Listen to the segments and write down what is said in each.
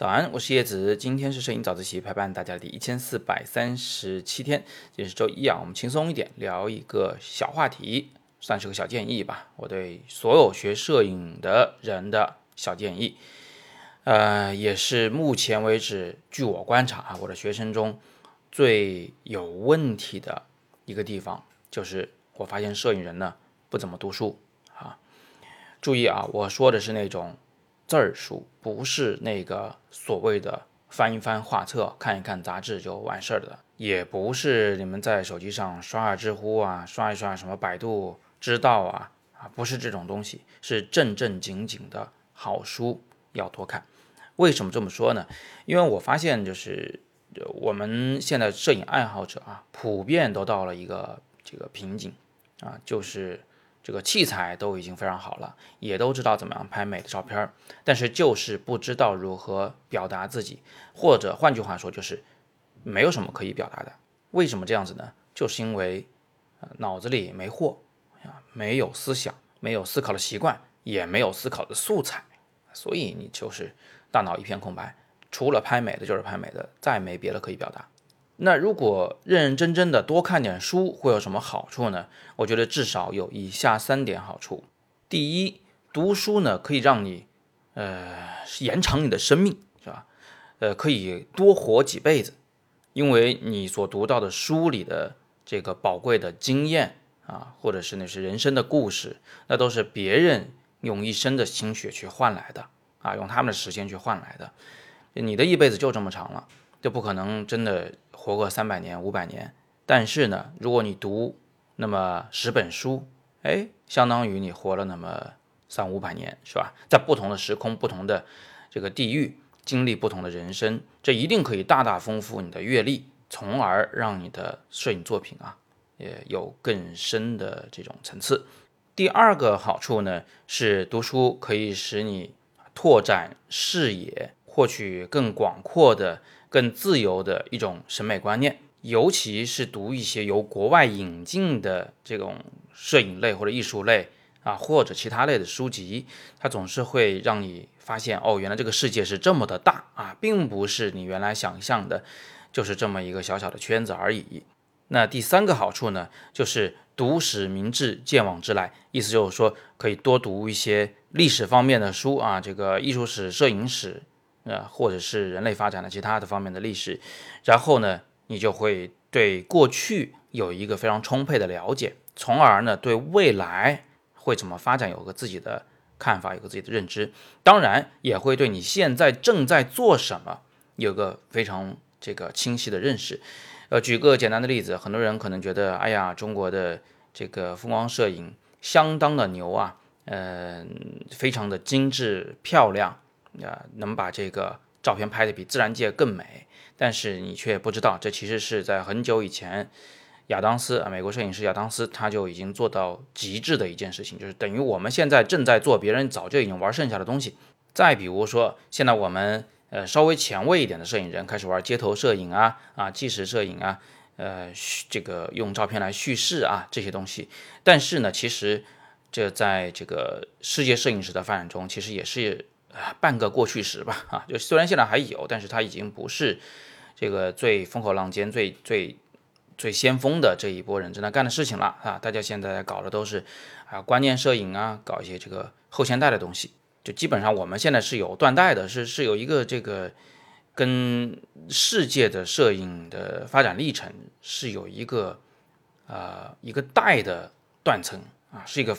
早安，我是叶子，今天是摄影早自习陪伴大家的第一千四百三十七天，今天是周一啊，我们轻松一点聊一个小话题，算是个小建议吧，我对所有学摄影的人的小建议，呃，也是目前为止据我观察啊，我的学生中最有问题的一个地方，就是我发现摄影人呢不怎么读书啊，注意啊，我说的是那种。字儿书不是那个所谓的翻一翻画册、看一看杂志就完事儿的，也不是你们在手机上刷刷知乎啊、刷一刷什么百度知道啊啊，不是这种东西，是正正经经的好书要多看。为什么这么说呢？因为我发现就是我们现在摄影爱好者啊，普遍都到了一个这个瓶颈啊，就是。这个器材都已经非常好了，也都知道怎么样拍美的照片，但是就是不知道如何表达自己，或者换句话说就是没有什么可以表达的。为什么这样子呢？就是因为脑子里没货啊，没有思想，没有思考的习惯，也没有思考的素材，所以你就是大脑一片空白，除了拍美的就是拍美的，再没别的可以表达。那如果认认真真的多看点书会有什么好处呢？我觉得至少有以下三点好处。第一，读书呢可以让你，呃，延长你的生命，是吧？呃，可以多活几辈子，因为你所读到的书里的这个宝贵的经验啊，或者是那是人生的故事，那都是别人用一生的心血去换来的啊，用他们的时间去换来的。你的一辈子就这么长了，就不可能真的。活个三百年、五百年，但是呢，如果你读那么十本书，哎，相当于你活了那么三五百年，是吧？在不同的时空、不同的这个地域，经历不同的人生，这一定可以大大丰富你的阅历，从而让你的摄影作品啊，也有更深的这种层次。第二个好处呢，是读书可以使你拓展视野，获取更广阔的。更自由的一种审美观念，尤其是读一些由国外引进的这种摄影类或者艺术类啊，或者其他类的书籍，它总是会让你发现，哦，原来这个世界是这么的大啊，并不是你原来想象的，就是这么一个小小的圈子而已。那第三个好处呢，就是读史明智，见往知来，意思就是说可以多读一些历史方面的书啊，这个艺术史、摄影史。呃，或者是人类发展的其他的方面的历史，然后呢，你就会对过去有一个非常充沛的了解，从而呢，对未来会怎么发展有个自己的看法，有个自己的认知。当然，也会对你现在正在做什么有个非常这个清晰的认识。呃，举个简单的例子，很多人可能觉得，哎呀，中国的这个风光摄影相当的牛啊，嗯，非常的精致漂亮。啊，能把这个照片拍的比自然界更美，但是你却不知道，这其实是在很久以前，亚当斯啊，美国摄影师亚当斯他就已经做到极致的一件事情，就是等于我们现在正在做别人早就已经玩剩下的东西。再比如说，现在我们呃稍微前卫一点的摄影人开始玩街头摄影啊啊纪实摄影啊，呃这个用照片来叙事啊这些东西，但是呢，其实这在这个世界摄影史的发展中，其实也是。半个过去时吧，啊，就虽然现在还有，但是它已经不是这个最风口浪尖、最最最先锋的这一波人正在干的事情了啊！大家现在搞的都是啊观念摄影啊，搞一些这个后现代的东西，就基本上我们现在是有断代的，是是有一个这个跟世界的摄影的发展历程是有一个啊一个代的断层啊，是一个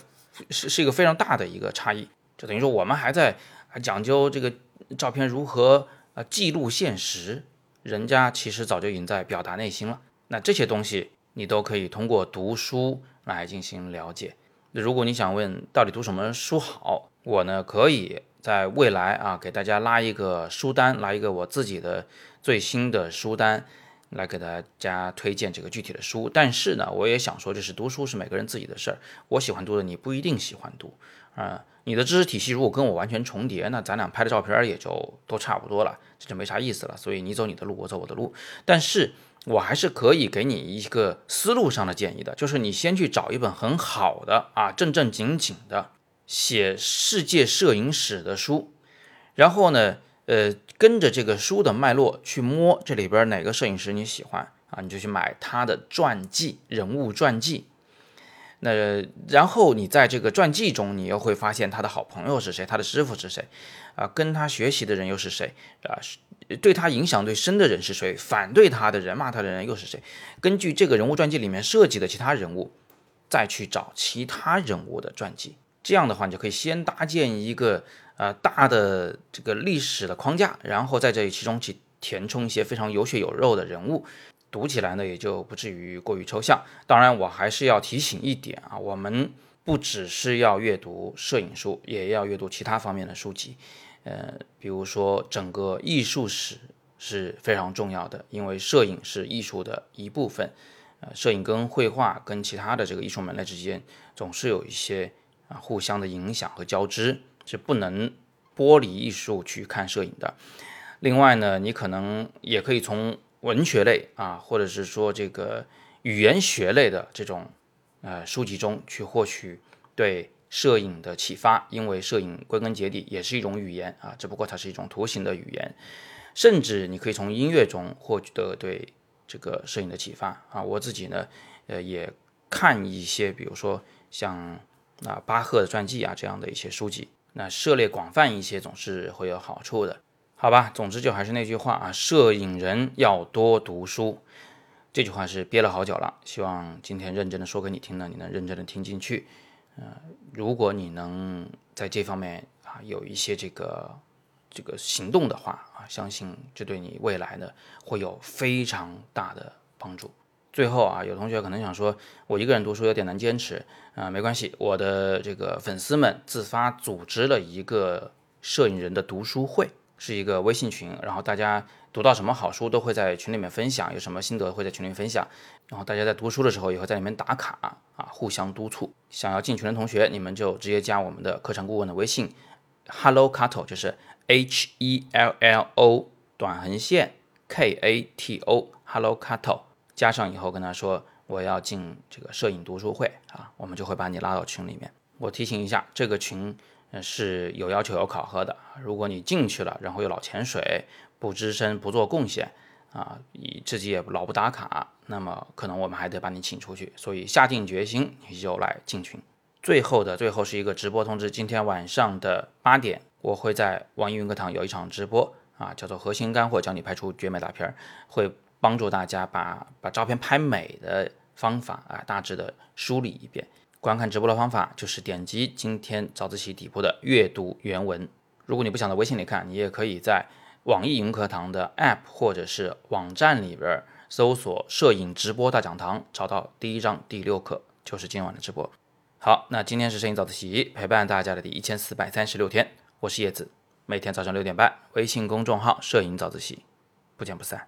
是是一个非常大的一个差异，就等于说我们还在。还讲究这个照片如何啊记录现实，人家其实早就已经在表达内心了。那这些东西你都可以通过读书来进行了解。如果你想问到底读什么书好，我呢可以在未来啊给大家拉一个书单，拉一个我自己的最新的书单，来给大家推荐这个具体的书。但是呢，我也想说，就是读书是每个人自己的事儿，我喜欢读的你不一定喜欢读啊。你的知识体系如果跟我完全重叠，那咱俩拍的照片也就都差不多了，这就没啥意思了。所以你走你的路，我走我的路。但是我还是可以给你一个思路上的建议的，就是你先去找一本很好的啊，正正经经的写世界摄影史的书，然后呢，呃，跟着这个书的脉络去摸这里边哪个摄影师你喜欢啊，你就去买他的传记、人物传记。那然后你在这个传记中，你又会发现他的好朋友是谁，他的师傅是谁，啊，跟他学习的人又是谁，啊，对他影响最深的人是谁，反对他的人、骂他的人又是谁？根据这个人物传记里面涉及的其他人物，再去找其他人物的传记，这样的话，你就可以先搭建一个呃大的这个历史的框架，然后在这其中去填充一些非常有血有肉的人物。读起来呢，也就不至于过于抽象。当然，我还是要提醒一点啊，我们不只是要阅读摄影书，也要阅读其他方面的书籍。呃，比如说整个艺术史是非常重要的，因为摄影是艺术的一部分。呃，摄影跟绘画跟其他的这个艺术门类之间总是有一些啊互相的影响和交织，是不能剥离艺术去看摄影的。另外呢，你可能也可以从文学类啊，或者是说这个语言学类的这种呃书籍中去获取对摄影的启发，因为摄影归根结底也是一种语言啊，只不过它是一种图形的语言。甚至你可以从音乐中获得对这个摄影的启发啊。我自己呢，呃，也看一些，比如说像啊巴赫的传记啊这样的一些书籍，那涉猎广泛一些总是会有好处的。好吧，总之就还是那句话啊，摄影人要多读书。这句话是憋了好久了，希望今天认真的说给你听呢，你能认真的听进去。呃，如果你能在这方面啊有一些这个这个行动的话啊，相信这对你未来呢会有非常大的帮助。最后啊，有同学可能想说，我一个人读书有点难坚持啊，没关系，我的这个粉丝们自发组织了一个摄影人的读书会。是一个微信群，然后大家读到什么好书都会在群里面分享，有什么心得会在群里面分享，然后大家在读书的时候也会在里面打卡啊，互相督促。想要进群的同学，你们就直接加我们的课程顾问的微信，Hello Kato，就是 H E L L O 短横线 K A T O，Hello Kato，加上以后跟他说我要进这个摄影读书会啊，我们就会把你拉到群里面。我提醒一下，这个群。是有要求有考核的。如果你进去了，然后又老潜水，不吱声，不做贡献，啊，你自己也老不打卡，那么可能我们还得把你请出去。所以下定决心，你就来进群。最后的最后是一个直播通知：今天晚上的八点，我会在网易云课堂有一场直播，啊，叫做核心干货，教你拍出绝美大片儿，会帮助大家把把照片拍美的方法啊，大致的梳理一遍。观看直播的方法就是点击今天早自习底部的阅读原文。如果你不想在微信里看，你也可以在网易云课堂的 App 或者是网站里边搜索“摄影直播大讲堂”，找到第一章第六课，就是今晚的直播。好，那今天是摄影早自习陪伴大家的第一千四百三十六天，我是叶子，每天早上六点半，微信公众号“摄影早自习”，不见不散。